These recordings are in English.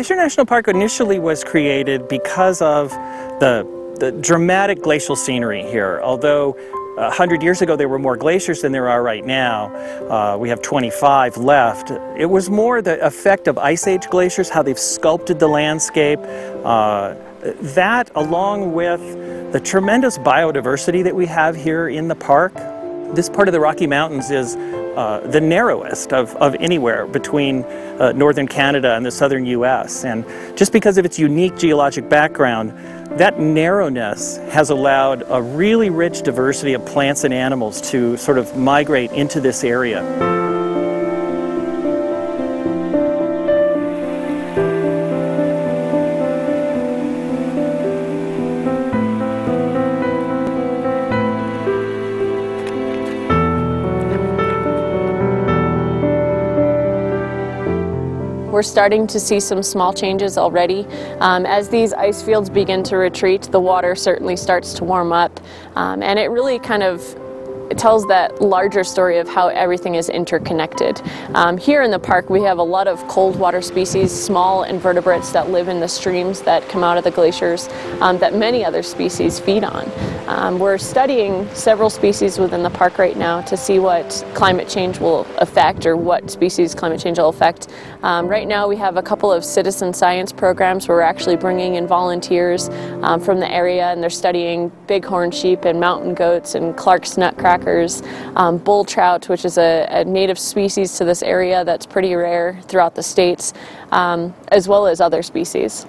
Glacier National Park initially was created because of the, the dramatic glacial scenery here. Although 100 years ago there were more glaciers than there are right now, uh, we have 25 left. It was more the effect of Ice Age glaciers, how they've sculpted the landscape. Uh, that, along with the tremendous biodiversity that we have here in the park, this part of the Rocky Mountains is uh, the narrowest of, of anywhere between uh, northern Canada and the southern US. And just because of its unique geologic background, that narrowness has allowed a really rich diversity of plants and animals to sort of migrate into this area. We're starting to see some small changes already. Um, as these ice fields begin to retreat, the water certainly starts to warm up, um, and it really kind of it tells that larger story of how everything is interconnected. Um, here in the park we have a lot of cold water species, small invertebrates that live in the streams that come out of the glaciers um, that many other species feed on. Um, we're studying several species within the park right now to see what climate change will affect or what species climate change will affect. Um, right now we have a couple of citizen science programs where we're actually bringing in volunteers um, from the area and they're studying bighorn sheep and mountain goats and Clark's nutcracker um, bull trout, which is a, a, native species to this area that's pretty rare throughout the states, um, as well as other species.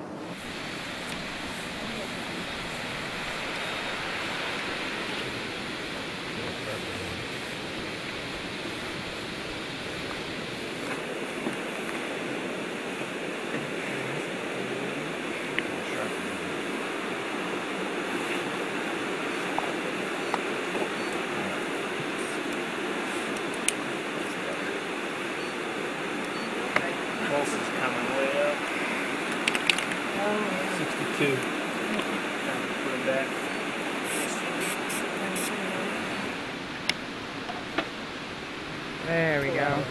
Pulse is coming way up. 62. Put it back. There we go.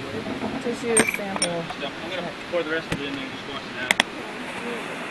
Tissue sample. I'm going to pour the rest of it in there and just wash it out.